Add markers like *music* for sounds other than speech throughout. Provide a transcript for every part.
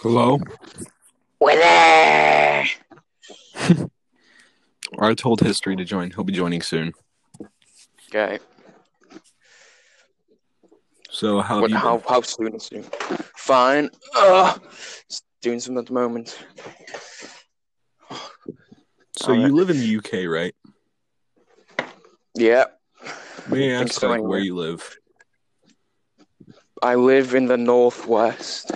Hello? Willie! *laughs* I told History to join. He'll be joining soon. Okay. So how you how, how soon soon? Fine. Just doing something at the moment. So you live in the UK, right? Yeah. May I ask so, like, where you live? I live in the northwest.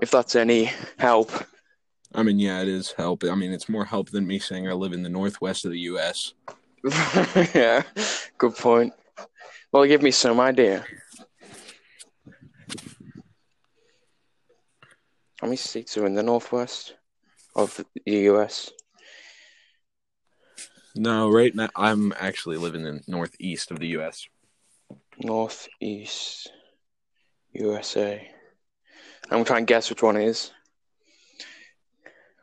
If that's any help. I mean, yeah, it is help. I mean, it's more help than me saying I live in the northwest of the US. *laughs* yeah. Good point. Well, give me some idea. How many states are in the northwest of the US? No, right now I'm actually living in northeast of the US. Northeast USA. I'm trying to guess which one it is.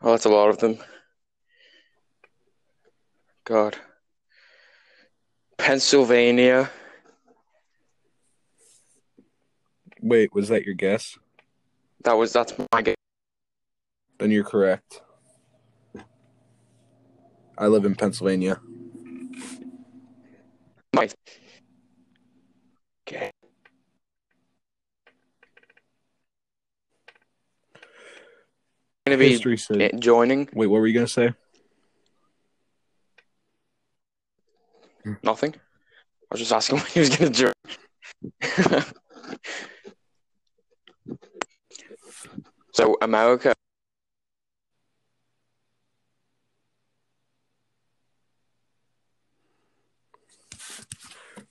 Oh, that's a lot of them. God. Pennsylvania. Wait, was that your guess? That was that's my guess. Then you're correct. I live in Pennsylvania. My okay. Gonna be said. eh, joining Wait, what were you gonna say? nothing. I was just asking *laughs* when he was gonna join. so America.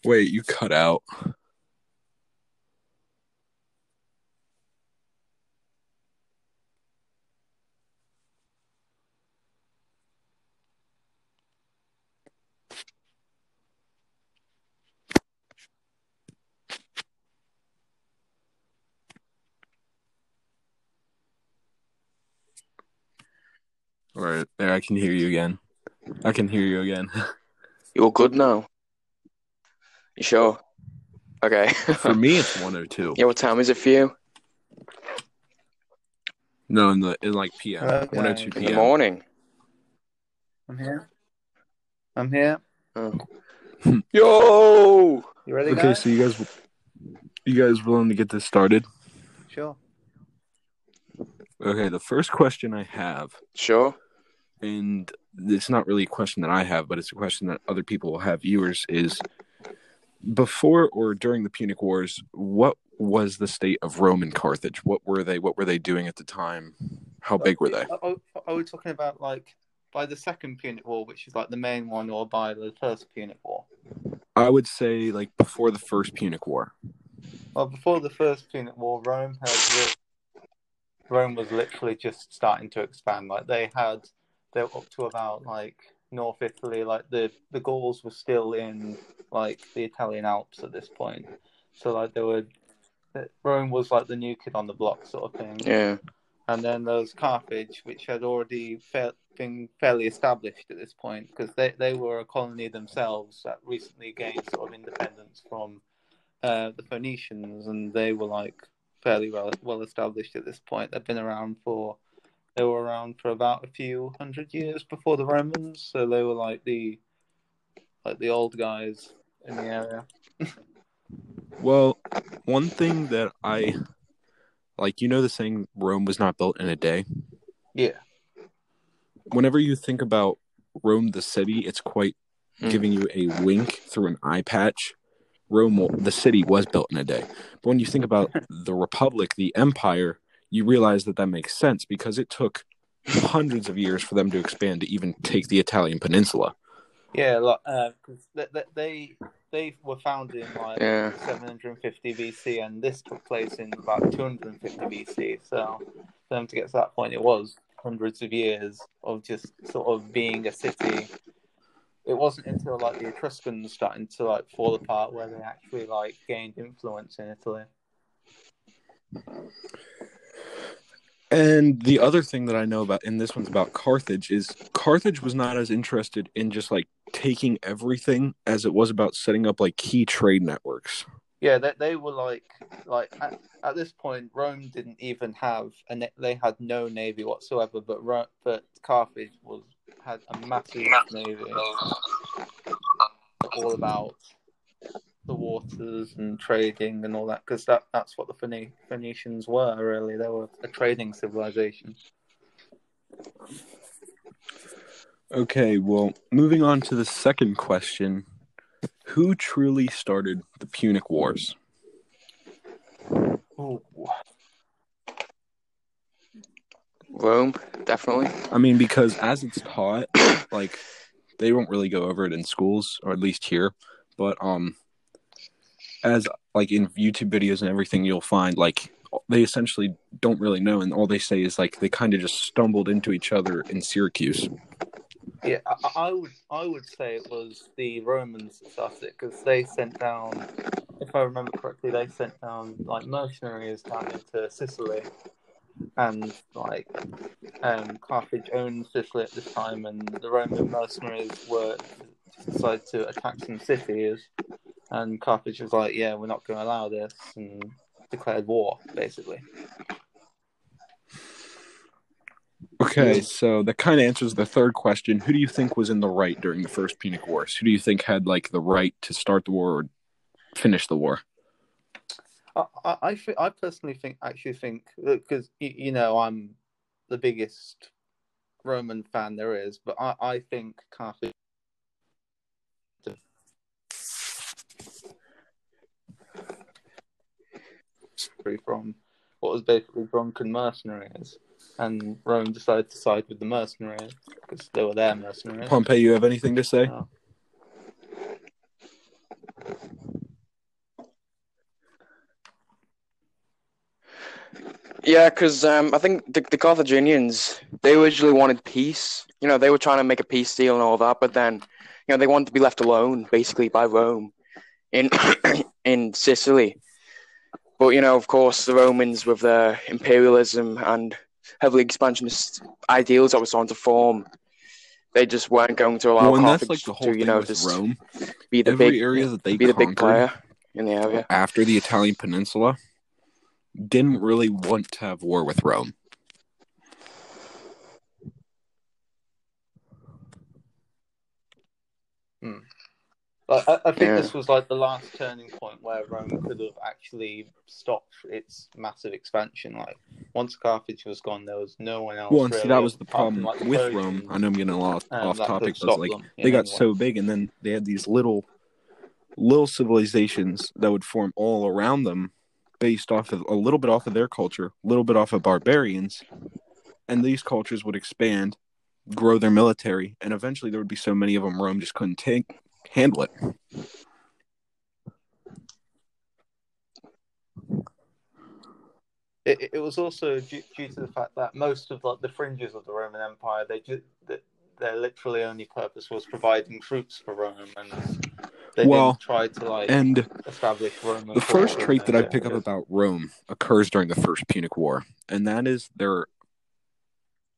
Wait, you cut out. All right, there. I can hear you again. I can hear you again. *laughs* You're good now. You sure? Okay. *laughs* For me, it's 102. yeah, what time is it for you? No, in the in like PM, Hello, uh, 102 guys. In the PM. morning. I'm here. I'm here. Oh. Yo! You ready, Okay, guys? so you guys, you guys willing to get this started? Sure. Okay, the first question I have, Sure. And it's not really a question that I have, but it's a question that other people will have viewers is before or during the Punic Wars, what was the state of Rome and Carthage? What were they? What were they doing at the time? How big were they? Are, are- are we talking about like by the second Punic War, which is like the main one, or by the first Punic War? I would say like before the first Punic War. Well, before the first Punic War, Rome had Rome was literally just starting to expand. Like they had, they were up to about like North Italy. Like the the Gauls were still in like the Italian Alps at this point. So like they were, Rome was like the new kid on the block sort of thing. Yeah. and then there was Carthage, which had already fa- been fairly established at this point because they, they were a colony themselves that recently gained sort of independence from uh, the Phoenicians, and they were like fairly well well established at this point. They've been around for they were around for about a few hundred years before the Romans, so they were like the like the old guys in the area. *laughs* Well, one thing that I like, you know, the saying Rome was not built in a day. Yeah, Whenever you think about Rome, the city, it's quite Hmm. giving you a wink through an eye patch. Rome, the city, was built in a day. But when you think about *laughs* the Republic, the Empire, you realize that that makes sense because it took hundreds of years for them to expand to even take the Italian peninsula. yeah, like uh, because they, they they they were founded in like Yeah. 750 BC, and this took place in about 250 BC. So, for them to get to that point, it was hundreds of years of just sort of being a city. It wasn't until like the Etruscans starting to like fall apart where they actually like gained influence in Italy. And the other thing that I know about, and this one's about Carthage, is Carthage was not as interested in just like taking everything as it was about setting up like key trade networks. Yeah, they, they were like like at, at this point, Rome didn't even have a na- they had no navy whatsoever. But Ro- but Carthage was had a massive navy, all about the waters and trading and all that. Because that that's what the Phoeni- Phoenicians were really. They were a trading civilization. Okay, well, moving on to the second question. Who truly started the Punic Wars? Ooh. Rome, definitely. I mean, because as it's taught, like they don't really go over it in schools, or at least here. But um, as like in YouTube videos and everything, you'll find like they essentially don't really know, and all they say is like they kind of just stumbled into each other in Syracuse. Yeah, I, I would I would say it was the Romans that started it because they sent down, if I remember correctly, they sent down like mercenaries down into Sicily, and like um, Carthage owned Sicily at this time, and the Roman mercenaries were decided to attack some cities, and Carthage was like, "Yeah, we're not going to allow this," and declared war basically. Okay, so that kind of answers the third question. Who do you think was in the right during the First Punic Wars? Who do you think had like the right to start the war or finish the war? I I I, thi- I personally think actually think because you know I'm the biggest Roman fan there is, but I I think Carthage. From what was basically drunken mercenaries, and Rome decided to side with the mercenaries because they were their mercenaries. Pompey, you have anything to say? Oh. Yeah, because um, I think the, the Carthaginians they originally wanted peace. You know, they were trying to make a peace deal and all that, but then you know they wanted to be left alone basically by Rome in *coughs* in Sicily. But you know, of course, the Romans with their imperialism and heavily expansionist ideals that were starting to form, they just weren't going to allow Well, Carthage like to you know just Rome. be the Every big area that they be the big player in the area. after the Italian peninsula didn't really want to have war with Rome. Like, I, I think Yeah. this was like the last turning point where Rome could have actually stopped its massive expansion. Like once Carthage was gone, there was no one else. Well, and see, that was the problem like, the with Persians, Rome. I know I'm getting a lot off topic, but like them they got so big, and then they had these little, little civilizations that would form all around them, based off of a little bit off of their culture, a little bit off of barbarians, and these cultures would expand, grow their military, and eventually there would be so many of them Rome just couldn't take handle it. It, it was also due, due to the fact that most of like the fringes of the Roman Empire, they just their literally only purpose was providing troops for Rome, and they Well, didn't try to like And establish Roman. the first trait that I pick up about Rome occurs during the First Punic War, and that is their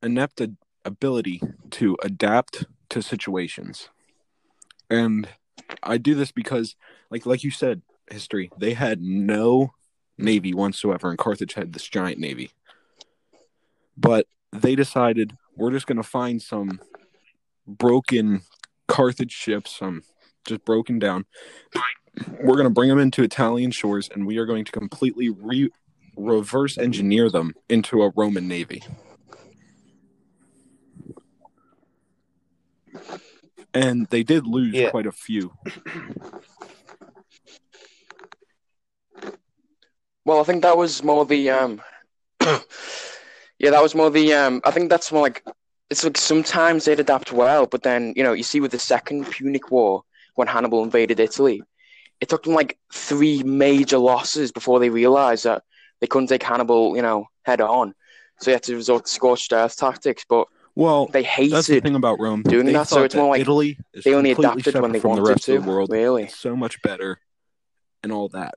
inept ability to adapt to situations. And I do this because, like, like you said, history they had no navy whatsoever, and Carthage had this giant navy. But they decided we're just going to find some broken Carthage ships, some just broken down. We're going to bring them into Italian shores, and we are going to completely re- reverse engineer them into a Roman navy. And they did lose Yeah. quite a few. Well, I think that was more the um *clears throat* yeah, that was more the um I think that's more like it's like sometimes they'd adapt well, but then, you know, you see with the second Punic War when Hannibal invaded Italy, it took them like three major losses before they realized that they couldn't take Hannibal, you know, head on. So you had to resort to scorched earth tactics, but Well, they that's the thing about Rome. doing they that, so it's more like Italy is they only adapted when they from the wanted rest to, of the world. really. so much better and all that.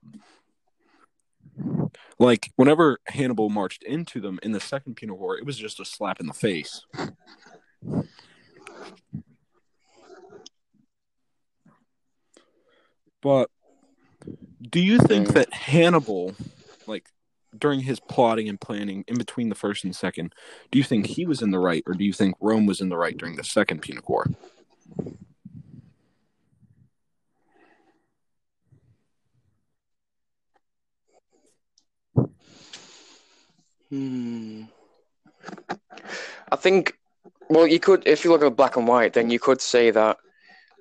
Like whenever Hannibal marched into them in the second Punic War, it was just a slap in the face. But Do you think Mm. that Hannibal, like during his plotting and planning in between the first and second, do you think he was in the right, or do you think Rome was in the right during the second Punic War? Hmm. I think, well, you could, if you look at black and white, then you could say that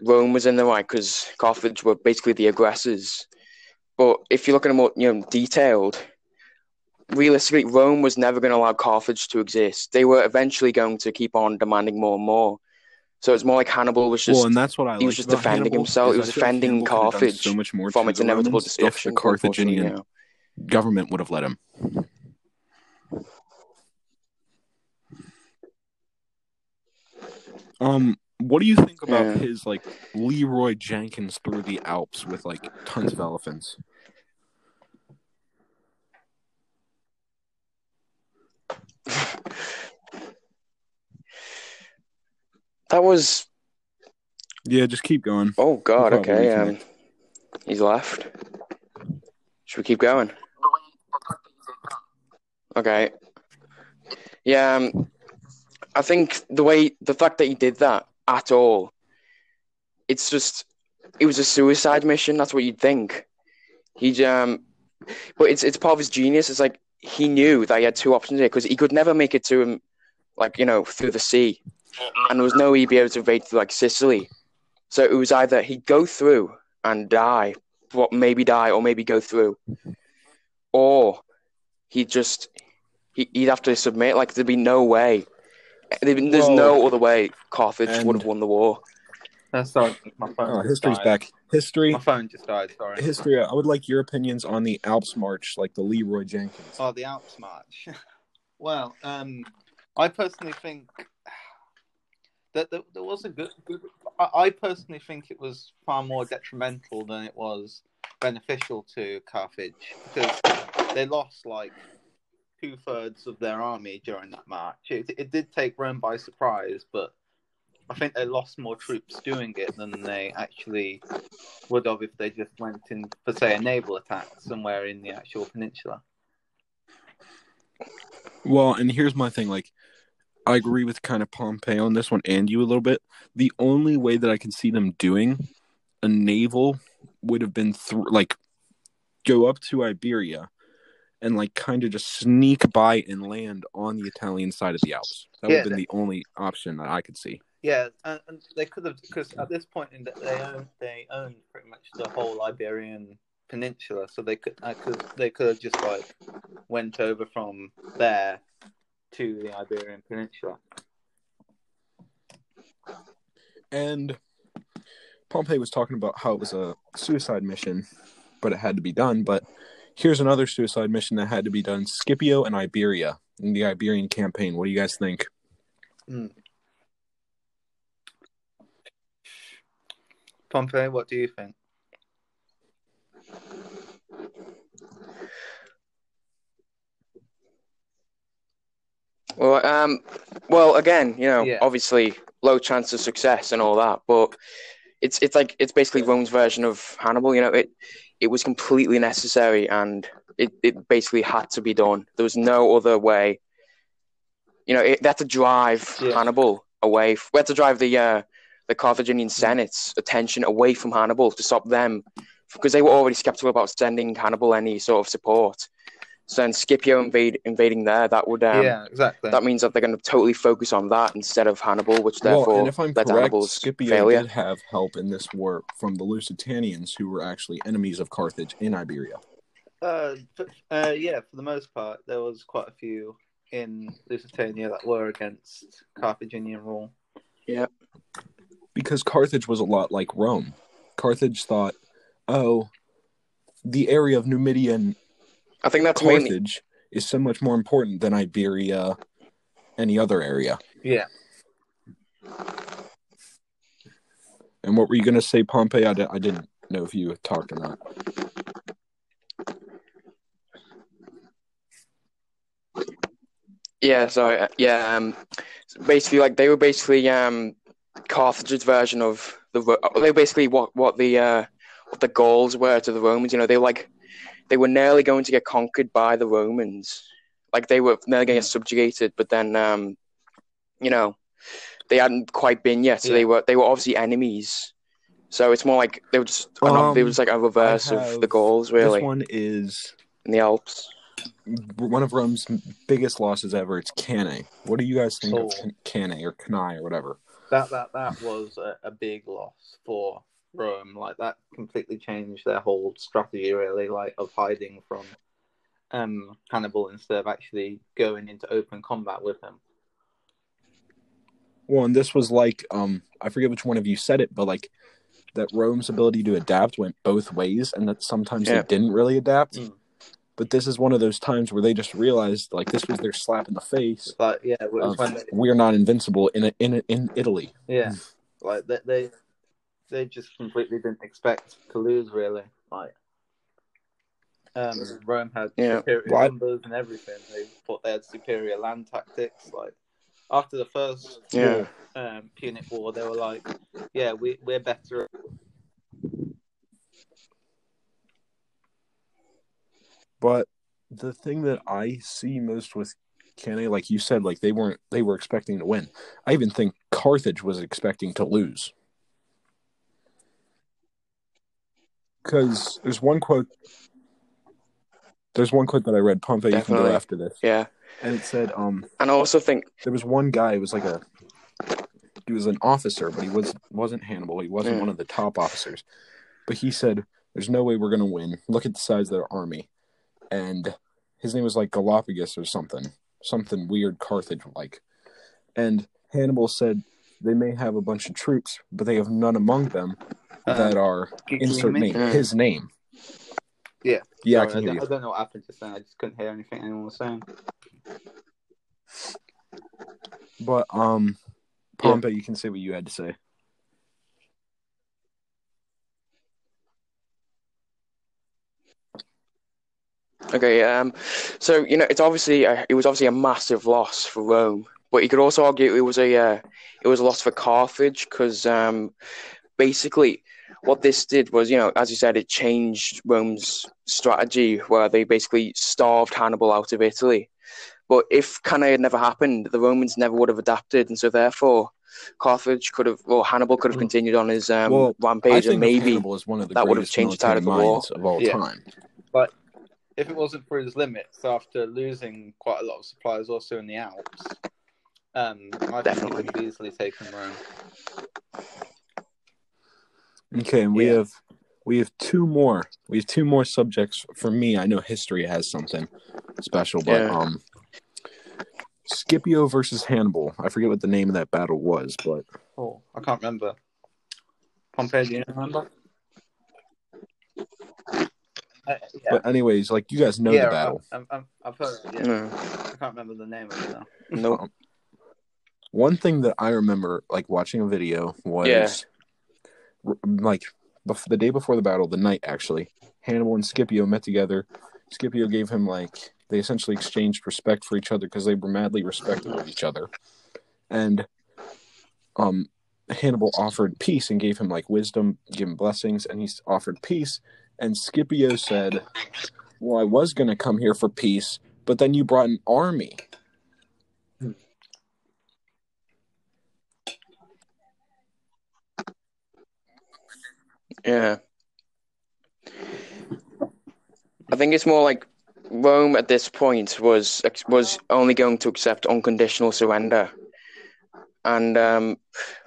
Rome was in the right because Carthage were basically the aggressors. But if you look at it more, you know, detailed, realistically, Rome was never going to allow Carthage to exist. They were eventually going to keep on demanding more and more. So it's more like Hannibal was just well, and that's what I he was just defending Hannibal, himself. He was defending Hannibal could have done Carthage so much more from its inevitable Romans destruction. if the Carthaginian government would have let him. Um, what do you think about Yeah. his like Leroy Jenkins through the Alps with like tons of elephants? *laughs* That was Yeah, just keep going. oh god. Probably Okay, um, he's left. Should we keep going? Okay. Yeah, um, I think the way the fact that he did that at all, it's just it was a suicide mission. That's what you'd think. He um, but it's it's part of his genius. It's like he knew that he had two options here because he could never make it to him, like you know, through the sea, and there was no way he'd be able to invade through like Sicily. So it was either he'd go through and die, what maybe die or maybe go through, or he'd just he, he'd have to submit. Like there'd be no way. There's Well, no other way Carthage would have won the war. That's sorry, my phone. Oh, history's died. back. History, My phone just died. Sorry. history. I would like your opinions on the Alps March, like the Leroy Jenkins. Oh, the Alps March. *laughs* well, um, I personally think that there, there was a good. good I, personally think it was far more detrimental than it was beneficial to Carthage because they lost like two thirds of their army during that march. It, it did take Rome by surprise, but I think they lost more troops doing it than they actually would have if they just went in for, say, a naval attack somewhere in the actual peninsula. Well, and here's my thing. Like, I agree with kind of Pompey on this one and you a little bit. The only way that I can see them doing a naval would have been through, like, go up to Iberia and, like, kind of just sneak by and land on the Italian side of the Alps. That would Yeah, have been the only option that I could see. Yeah, and, and they could have because at this point in the, they own they own pretty much the whole Iberian peninsula, so they could uh, I could they could have just like went over from there to the Iberian Peninsula. And Pompey was talking about how it was a suicide mission, but it had to be done. But here's another suicide mission that had to be done Scipio and Iberia in the Iberian campaign. What do you guys think? Hmm. Pompey, what do you think? Well, um, well, again, you know, Yeah. obviously low chance of success and all that, but it's it's like it's basically Rome's version of Hannibal. You know, it it was completely necessary and it, it basically had to be done. There was no other way. You know, it, they had to drive Yeah. Hannibal away. We had to drive the uh, the Carthaginian Senate's attention away from Hannibal to stop them because they were already skeptical about sending Hannibal any sort of support. So then Scipio invade, invading there, that would um, yeah, exactly. that means that they're going to totally focus on that instead of Hannibal, which well, therefore and if I'm led to correct, Hannibal's Scipio failure. did have help in this war from the Lusitanians, who were actually enemies of Carthage in Iberia. Uh, uh, yeah, for the most part, there was quite a few in Lusitania that were against Carthaginian rule. Because Carthage was a lot like Rome. Carthage thought, oh, the area of Numidia and I think that's mainly Carthage is so much more important than Iberia, any other area. Yeah. And what were you going to say, Pompey? I, I didn't know if you talked or not. yeah. Sorry, uh, yeah. Um, basically, like they were basically um Carthage's version of the they were basically what what the uh the Gauls were to the Romans. You know, they were like they were nearly going to get conquered by the Romans. Like they were nearly going to get subjugated, but then um, you know, they hadn't quite been yet. So Yeah. they were they were obviously enemies. So it's more like they were just an- Um, it was like a reverse I of the have- Gauls, really, This one is in the Alps. one of Rome's biggest losses ever. It's Cannae. What do you guys think of Oh. Can- Cannae or Cannae or whatever? That that that was a, a big loss for Rome. Like that completely changed their whole strategy, really, like of hiding from um, Hannibal instead of actually going into open combat with him. Well, and this was like um I forget which one of you said it, but like that Rome's ability to adapt went both ways, and that sometimes Yeah. they didn't really adapt. Mm. But this is one of those times where they just realized like this was their slap in the face. Like yeah, it was Of, when they, we are not invincible in a, in a, in Italy. yeah, like they, they they just completely didn't expect to lose, really. Like um, Rome had Yeah. superior Well, numbers and everything. They thought they had superior land tactics. Like after the first Yeah. um, Punic War, they were like, "Yeah, we we're better." But the thing that I see most with Cannae, like you said, like they weren't they were expecting to win. I even think Carthage was expecting to lose. Because there's one quote there's one quote that I read, Pompey, you can go after this. Yeah, And it said, um, and I also think there was one guy, it was like a he was an officer, but he was wasn't Hannibal. He wasn't Mm. one of the top officers. But he said, There's no way we're gonna win. Look at the size of their army. And his name was like Galapagos or something. Something weird Carthage like. And Hannibal said they may have a bunch of troops, but they have none among them that are insert name. His name. Yeah. Yeah, I Sorry, can hear don't, you. I don't know what happened just then. I just couldn't hear anything anyone was saying. But um Pompey, you can say what you had to say. Okay, um, so you know, it's obviously a, it was obviously a massive loss for Rome, but you could also argue it was a uh, it was a loss for Carthage because um, basically what this did was, you know, as you said, it changed Rome's strategy where they basically starved Hannibal out of Italy. But if Cannae had never happened, the Romans never would have adapted, and so therefore Carthage could have, or Hannibal could have continued on his um, Well, I rampage, think and maybe Hannibal is one of the that would have changed the tide of the war. of all Yeah. time. If it wasn't for his limits after losing quite a lot of supplies also in the Alps, um, I think he Definitely. would have easily taken Rome. Okay, and we Yeah. have we have two more. We have two more subjects. For me, I know history has something special, but Yeah. um, Scipio versus Hannibal. I forget what the name of that battle was, but Oh, I can't remember. Pompey, do you remember? Uh, yeah, but anyways, like you guys know yeah, the battle. I, I, I've heard it. Yeah. no, I can't remember the name of it though. no, Um, one thing that I remember, like watching a video, was Yeah. like bef- the day before the battle, the night actually. Hannibal and Scipio met together. Scipio gave him like they essentially exchanged respect for each other because they were madly respectful of each other, and um, Hannibal offered peace and gave him like wisdom, gave him blessings, and he offered peace. And Scipio said, "Well, I was going to come here for peace, but then you brought an army." Yeah. I think it's more like Rome at this point was was only going to accept unconditional surrender, and um,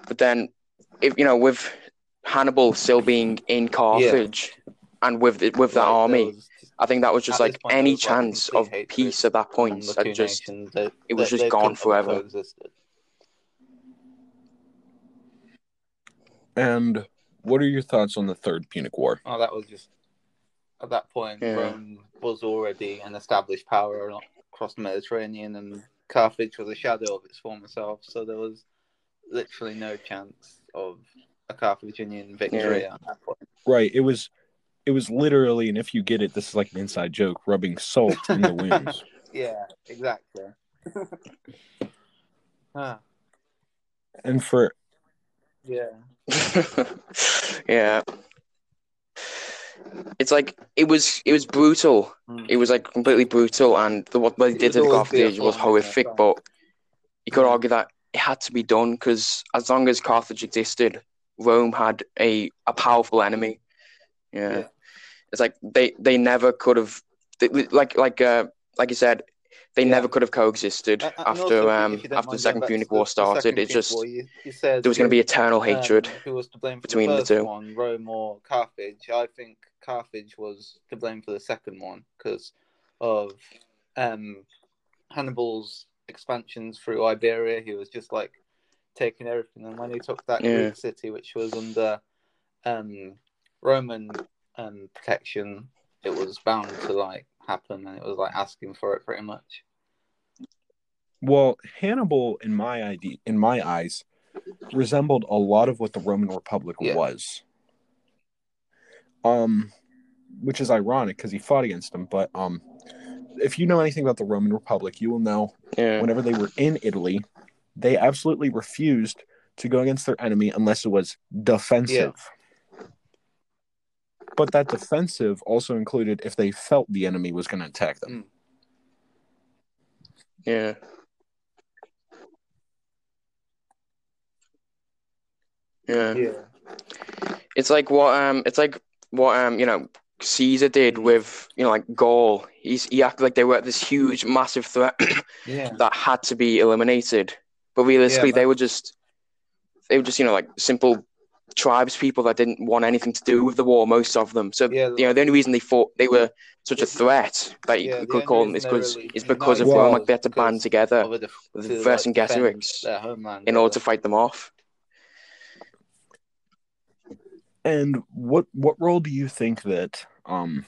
but then if you know with Hannibal still being in Carthage and with the, with that Like, there army, was- I think that was just like point, any was, like, chance complete of peace at that point the had just nations. They- it was they- just gone forever. And what are your thoughts on the Third Punic War? Oh, that was just at that point. Yeah. Rome was already an established power across the Mediterranean, and Carthage was a shadow of its former self. So there was literally no chance of a Carthaginian victory at that point. Right. It was it was literally, and if you get it, this is like an inside joke, rubbing salt in the *laughs* wounds. Yeah, exactly. *laughs* ah, And for yeah. *laughs* yeah. it's like it was it was brutal. Mm. It was like completely brutal, and the, what they did would to the always be Carthage was thorn in their horrific. side. But you could argue that it had to be done because as long as Carthage existed, Rome had a a powerful enemy. Yeah, Yeah. it's like they they never could have like like uh like you said. They Yeah. never could have coexisted And- and after um if you don't after the Second Punic War started. Second It just War, you, you said there was going to be eternal um, hatred. who was to blame for between the the two. one, Rome or Carthage? I think Carthage was to blame for the second one because of um, Hannibal's expansions through Iberia. He was just like taking everything, and when he took that Yeah. Greek city, which was under um, Roman um, protection, it was bound to like happen, and it was like asking for it pretty much. Well, Hannibal, in my idea, in my eyes, resembled a lot of what the Roman Republic Yeah. was. Um, which is ironic because he fought against them. But um, if you know anything about the Roman Republic, you will know Yeah, whenever they were in Italy, they absolutely refused to go against their enemy unless it was defensive. But that defensive also included if they felt the enemy was going to attack them. yeah, yeah. Yeah, It's like what um, it's like what um, you know, Caesar did with you know like Gaul. He's he acted like they were this huge, massive threat *clears throat* yeah, that had to be eliminated. But realistically, Yeah, they were just they were just you know like simple tribes people that didn't want anything to do with the war. Most of them. So yeah. you know the only reason they fought they were such a threat that you Yeah, could only call them is because really is because of united Rome. Like they had to band together of a def- with to, Vercingetorix like, defend their homeland. in order to fight them off. And what what role do you think that um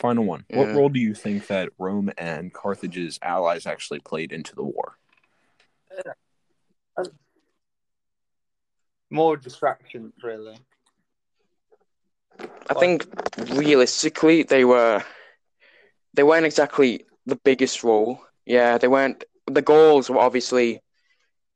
final one? What Yeah. role do you think that Rome and Carthage's allies actually played into the war? More distractions, really. I think realistically they were they weren't exactly the biggest role. Yeah, they weren't. The Gauls were obviously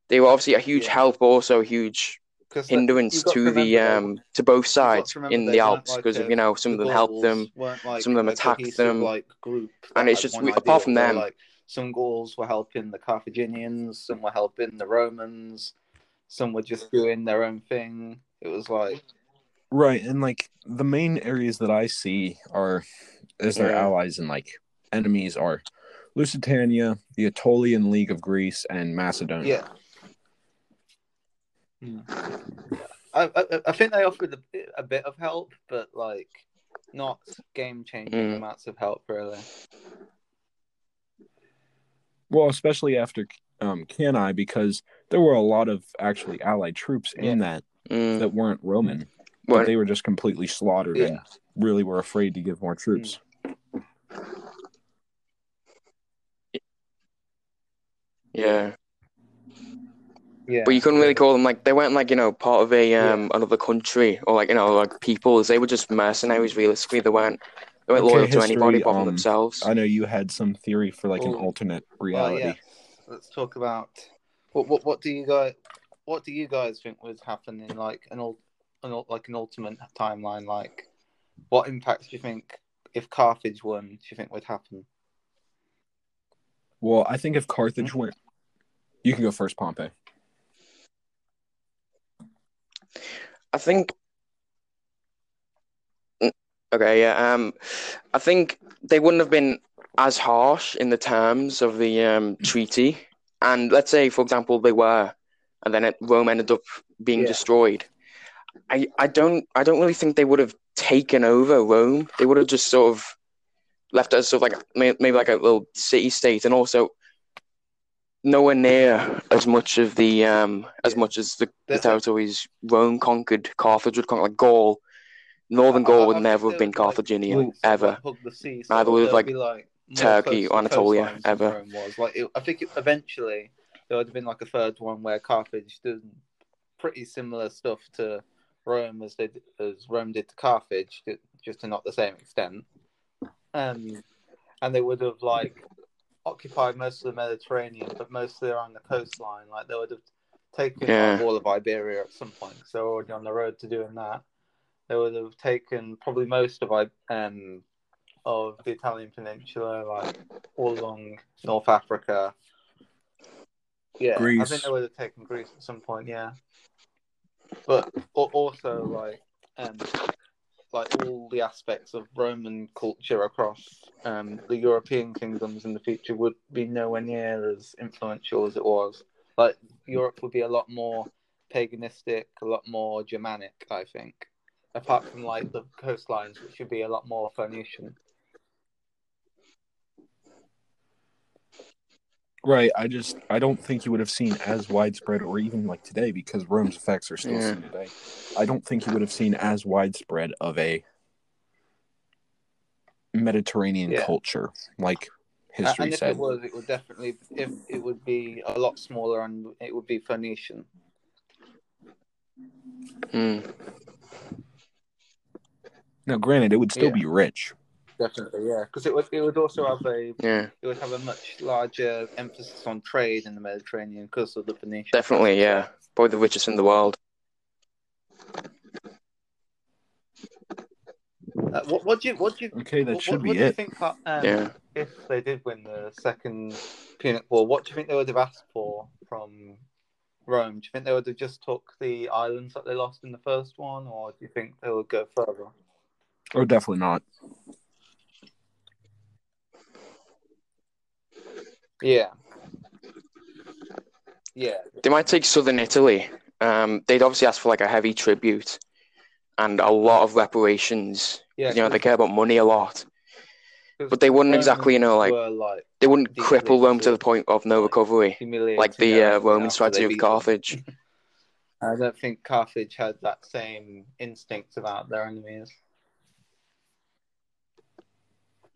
they were obviously a huge help, but also a huge hindrance to the um to both sides in the Alps because of you know some of them helped them. like some of them attacked them, Like group, and it's just we- apart from them- like some Gauls were helping the Carthaginians, some were helping the Romans, some were just doing their own thing. It was like Right, and like the main areas that I see are as their Yeah. allies and like enemies are Lusitania, the Aetolian League of Greece, and Macedonia. yeah. Hmm. I, I I think they offered a, bit- a bit of help, but like not game changing Mm. amounts of help really. Well, especially after um, Cannae, because there were a lot of actually allied troops in that Mm, that weren't Roman, well, but they were just completely slaughtered and really were afraid to give more troops. yeah, Yeah, but you couldn't really call them like they weren't like you know part of a um another country or like you know like peoples. They were just mercenaries. Realistically, they weren't they weren't Okay, loyal to anybody but um, themselves. I know you had some theory for like an alternate Well, reality. yeah. Let's talk about what what what do you guys what do you guys think would happen in like an ul- an ul- like an ultimate timeline? Like, what impacts do you think if Carthage won? Do you think would happen? Well, I think if Carthage Mm-hmm. went, you can go first, Pompey. I think. Okay, yeah. Um, I think they wouldn't have been as harsh in the terms of the um, treaty. And let's say, for example, they were, and then it, Rome ended up being Yeah. destroyed. I, I don't I don't really think they would have taken over Rome. They would have just sort of left it as sort of like may- maybe like a little city state, and also nowhere near as much of the um as Yeah. much as the, the territories Rome conquered. Carthage would conquer like Gaul. Northern I- Gaul I- would I never have been Carthaginian Like, ever. hug the sea, so Neither would have, like, like Turkey or Anatolia, ever. Was like it, I think it, eventually there would have been like a third one where Carthage did pretty similar stuff to Rome as they as Rome did to Carthage, just to not the same extent. Um, and they would have like occupied most of the Mediterranean, but mostly around the coastline. Like they would have taken Yeah. like, all of Iberia at some point, so they're already on the road to doing that. they would have taken probably most of I- um of the Italian peninsula, like all along North Africa. Yeah, Greece. I think they would have taken Greece at some point. Yeah, but also like um like all the aspects of Roman culture across um the European kingdoms in the future would be nowhere near as influential as it was. Like Europe would be a lot more paganistic, a lot more Germanic, I think. Apart from like the coastlines, which would be a lot more Phoenician. Right. I just I don't think you would have seen as widespread or even like today because Rome's effects are still Yeah. seen today. I don't think you would have seen as widespread of a Mediterranean Yeah. culture like history and if said. it was, it would definitely if it would be a lot smaller and it would be Phoenician. Mm. Now, granted, it would still Yeah. be rich. Definitely, yeah, because it would it would also have a Yeah, it would have a much larger emphasis on trade in the Mediterranean because of the Phoenicians. definitely. Yeah, probably the richest in the world. Uh, what, what do you what do you Okay, that what, should what, be what do you it. think that, um, Yeah. if they did win the second Punic War, what do you think they would have asked for from Rome? Do you think they would have just took the islands that they lost in the first one, or do you think they would go further? Oh, definitely not. Yeah. Yeah. They might take southern Italy. Um, they'd obviously ask for like a heavy tribute and a lot of reparations. Yeah. You know, they care about money a lot. but they wouldn't exactly, you know, like were, like they wouldn't cripple Rome to the point of no recovery, like the them uh, Romans tried to do with. Carthage. *laughs* I don't think Carthage had that same instinct about their enemies.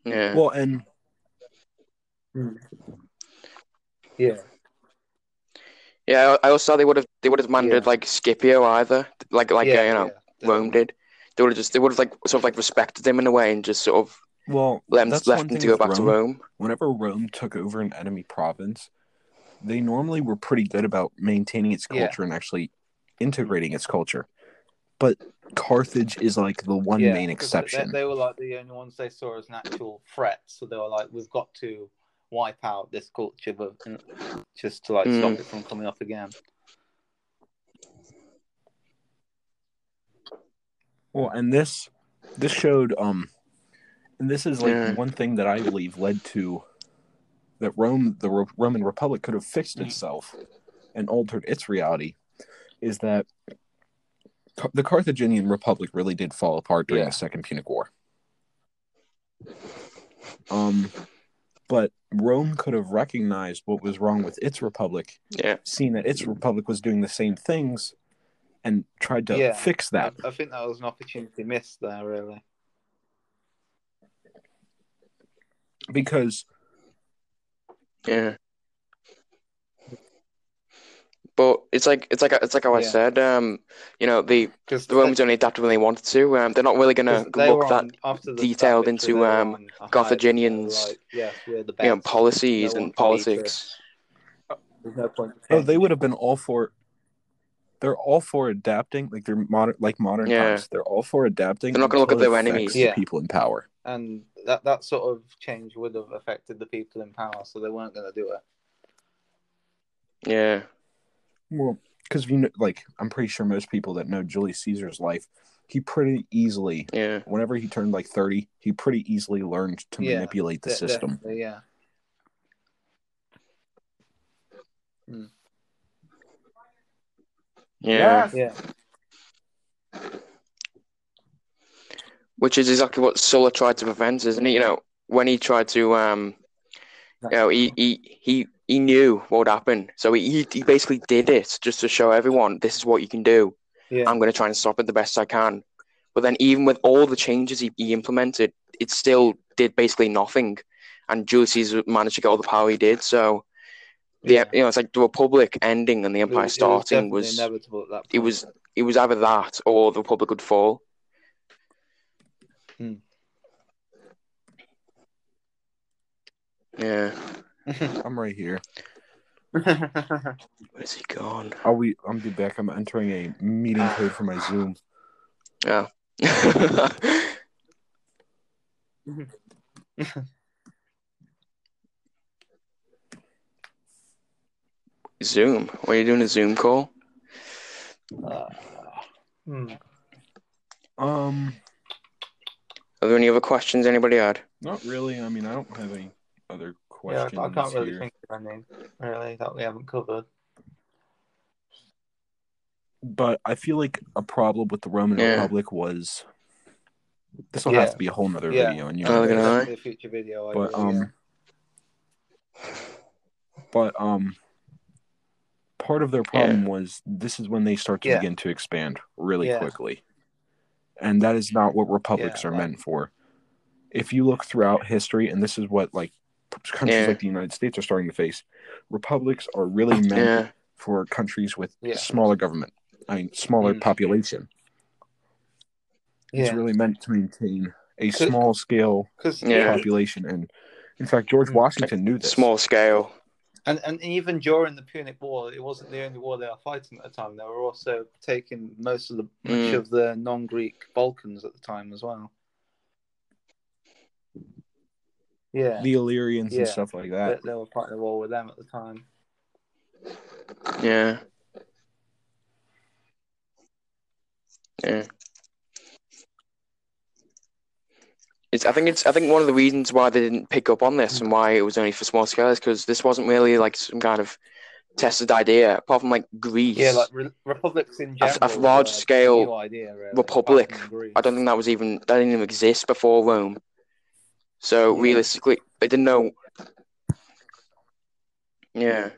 Yeah, Well, and Yeah. yeah. I I also thought they would have they would have demanded Yeah. like Scipio either, like like yeah, uh, you know yeah, Rome did. They would have just they would have like sort of like respected him in a way and just sort of well, let him, left one him to go with back to Rome. Whenever Rome took over an enemy province, they normally were pretty good about maintaining its Yeah. culture and actually integrating its culture. But Carthage is like the one Yeah, main 'cause exception. They, they were like the only ones they saw as an actual threat, so they were like, "We've got to wipe out this culture, but just to like stop Mm. it from coming up again." Well, and this this showed um and this is like Yeah. one thing that I believe led to that Rome the Ro- Roman Republic could have fixed Mm. itself and altered its reality is that Ca- the Carthaginian Republic really did fall apart during Yeah. the Second Punic War. Um but Rome could have recognized what was wrong with its republic, Yeah, seen that its republic was doing the same things and tried to Yeah. fix that. I, I think that was an opportunity missed there, really. because yeah. But it's like it's like it's like how I Yeah. said. Um, you know the the Romans only adapted when they wanted to. Um, they're not really gonna look that after detailed into, they um, on a high, Carthaginians, like, yes, you know policies No and politics. no oh, they would have been all for. They're all for adapting, like they're modern, like modern Yeah. times. They're all for adapting. They're not gonna look at their enemies. the Yeah. people in power. and that that sort of change would have affected the people in power, so they weren't going to do it. Yeah, Well, because you know, like I'm pretty sure most people that know Julius Caesar's life, he pretty easily, yeah, whenever he turned like 30, he pretty easily learned to Yeah, manipulate the De- system. definitely, yeah. yeah. Yeah, Which is exactly what Sulla tried to prevent, isn't it? You know, when he tried to, um, you know, he he he, he knew what would happen, so he he basically did it just to show everyone this is what you can do. yeah, I'm going to try and stop it the best I can. But then, even with all the changes he, he implemented, it still did basically nothing. And Julius Caesar managed to get all the power he did. So, the yeah. you know, it's like the Republic ending and the Empire was- starting was inevitable at that. it was it was either that or the Republic would fall. Hmm. Yeah, *laughs* I'm right here. where's he gone? I'll be. I'll be back. I'm entering a meeting *sighs* code for my Zoom. Yeah, *laughs* Zoom. What are you doing a Zoom call? Uh, hmm. Um, Are there any other questions anybody had? not really. I mean, I don't have any other Yeah, questions I, I can't really here. think of any really that we haven't covered. But I feel like a problem with the Roman Yeah. Republic was this will Yeah. have to be a whole nother Yeah. video, and you Oh, know, look at that. that. Definitely a future video. I but agree, yeah. um, but um, part of their problem was this is when they start to Yeah. begin to expand really Yeah. quickly, and that is not what republics Yeah, are like- meant for. If you look throughout history, and this is what like countries Yeah. like the United States are starting to face, republics are really meant Yeah. for countries with Yeah. smaller government. I mean, smaller Mm. population. It's really meant to maintain a small scale Yeah. population, and in fact, George. Washington knew this. Small scale. And and even during the Punic War, it wasn't the only war they were fighting at the time. They were also taking most of the much Mm. of the non-Greek Balkans at the time as well. Yeah, the Illyrians Yeah. and stuff like that. they were fighting a war with them at the time. Yeah. Yeah. It's, I think it's. I think one of the reasons why they didn't pick up on this and why it was only for small scale is because this wasn't really like some kind of tested idea. Apart from like Greece, Yeah, like re- republics in general. a large were a scale idea, really, republic. apart from Greece. I don't think that was even that didn't even exist before Rome. So Yeah. realistically, they didn't know. Yeah,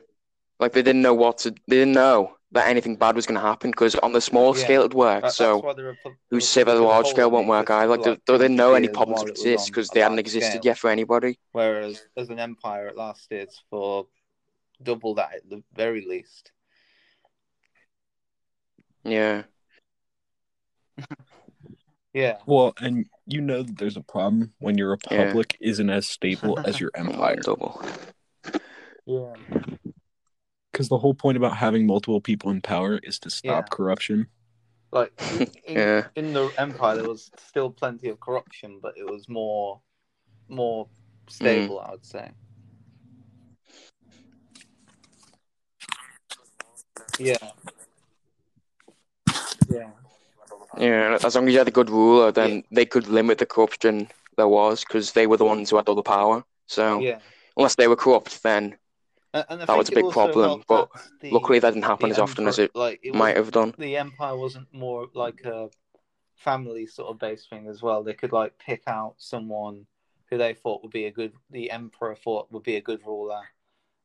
like they didn't know what to. They didn't know that anything bad was going to happen because on the small Yeah. scale it'd work. That- so Repu- who's say that the large scale won't work either? Like for, they, like, they didn't know any problems while would it was exist because they hadn't existed scale. yet for anybody. Whereas as an empire, it lasted for double that at the very least. Yeah, *laughs* Yeah, Well, and you know that there's a problem when your Yeah. republic isn't as stable as your *laughs* empire. double. yeah, Because the whole point about having multiple people in power is to stop Yeah. corruption. like *laughs* in, Yeah. in the empire, there was still plenty of corruption, but it was more more mm. stable, I would say. Yeah. Yeah. Yeah, as long as you had a good ruler, then they could limit the corruption there was because they were the ones who had all the power. So Yeah. unless they were corrupt, then And, and That was a big problem, but the, luckily that didn't happen as often as it like it might have done. the empire wasn't more like a family sort of based thing as well. They could like pick out someone who they thought would be a good, the emperor thought would be a good ruler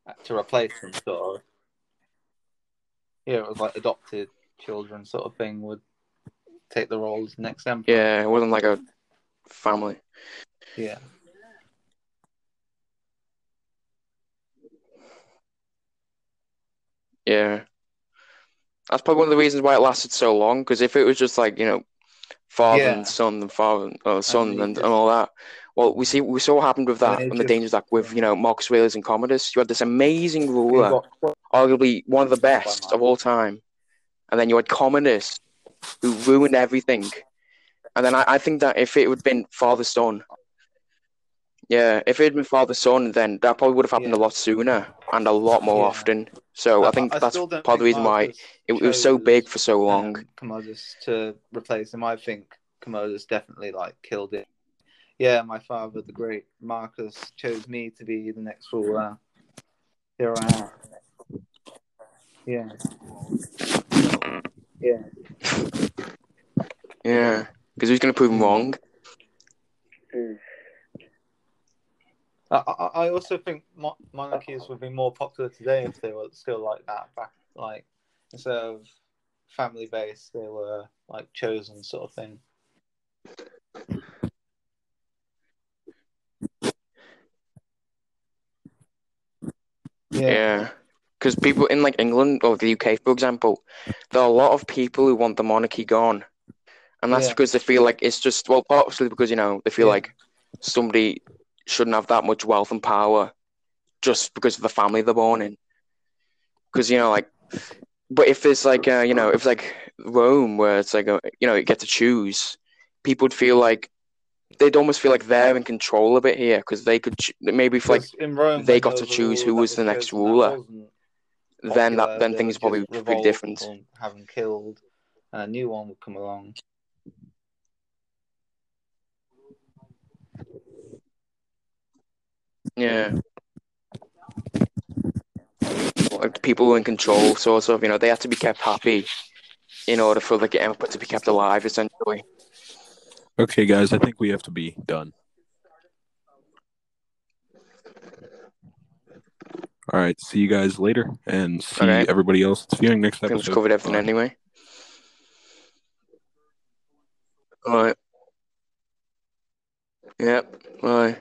uh, to replace them, sort of. Yeah, it was like adopted children sort of thing would take the role as next emperor. Yeah, it wasn't like a family. Yeah. Yeah. That's probably one of the reasons why it lasted so long. Because if it was just like you know, father Yeah. and son and father and uh, son and, just- and all that, well, we see we saw what happened with that And and the dangers like with you know Marcus Aurelius and Commodus. You had this amazing ruler, arguably one of the best of all time, and then you had Commodus, who ruined everything. And then I, I think that if it had been father son, yeah, if it had been father son, then that probably would have happened Yeah. a lot sooner and a lot more Yeah. often. So I, think that's part of the reason why it, it was so big for so long. um, Commodus to replace him. I think Commodus definitely like killed it. Yeah, my father, the great Marcus, chose me to be the next ruler. Here I am. Yeah. Yeah. Yeah, because who's going to prove him wrong? Hmm. I, I I also think monarchies would be more popular today if they were still like that. Back like instead of family based, they were like chosen sort of thing. Yeah. Because people in like England or the UK, for example, there are a lot of people who want the monarchy gone. And that's Yeah. because they feel like it's just, well, partially because, you know, they feel Yeah. like somebody shouldn't have that much wealth and power just because of the family they're born in. Because, you know, like, but if it's like, uh, you know, if it's like Rome where it's like, a, you know, you get to choose, people would feel like they'd almost feel like they're in control of it here because they could ch- maybe if like Rome, they got to choose who was the next ruler, then that then things would probably would be different. from having killed, and a new one would come along. Yeah. Like people who in control, sort of, you know, they have to be kept happy in order for the empire to be kept alive, essentially. Okay, guys, I think we have to be done. All right, see you guys later, and see Okay. everybody else that's viewing next episode. covered everything Bye. anyway. Alright. Yep. Bye.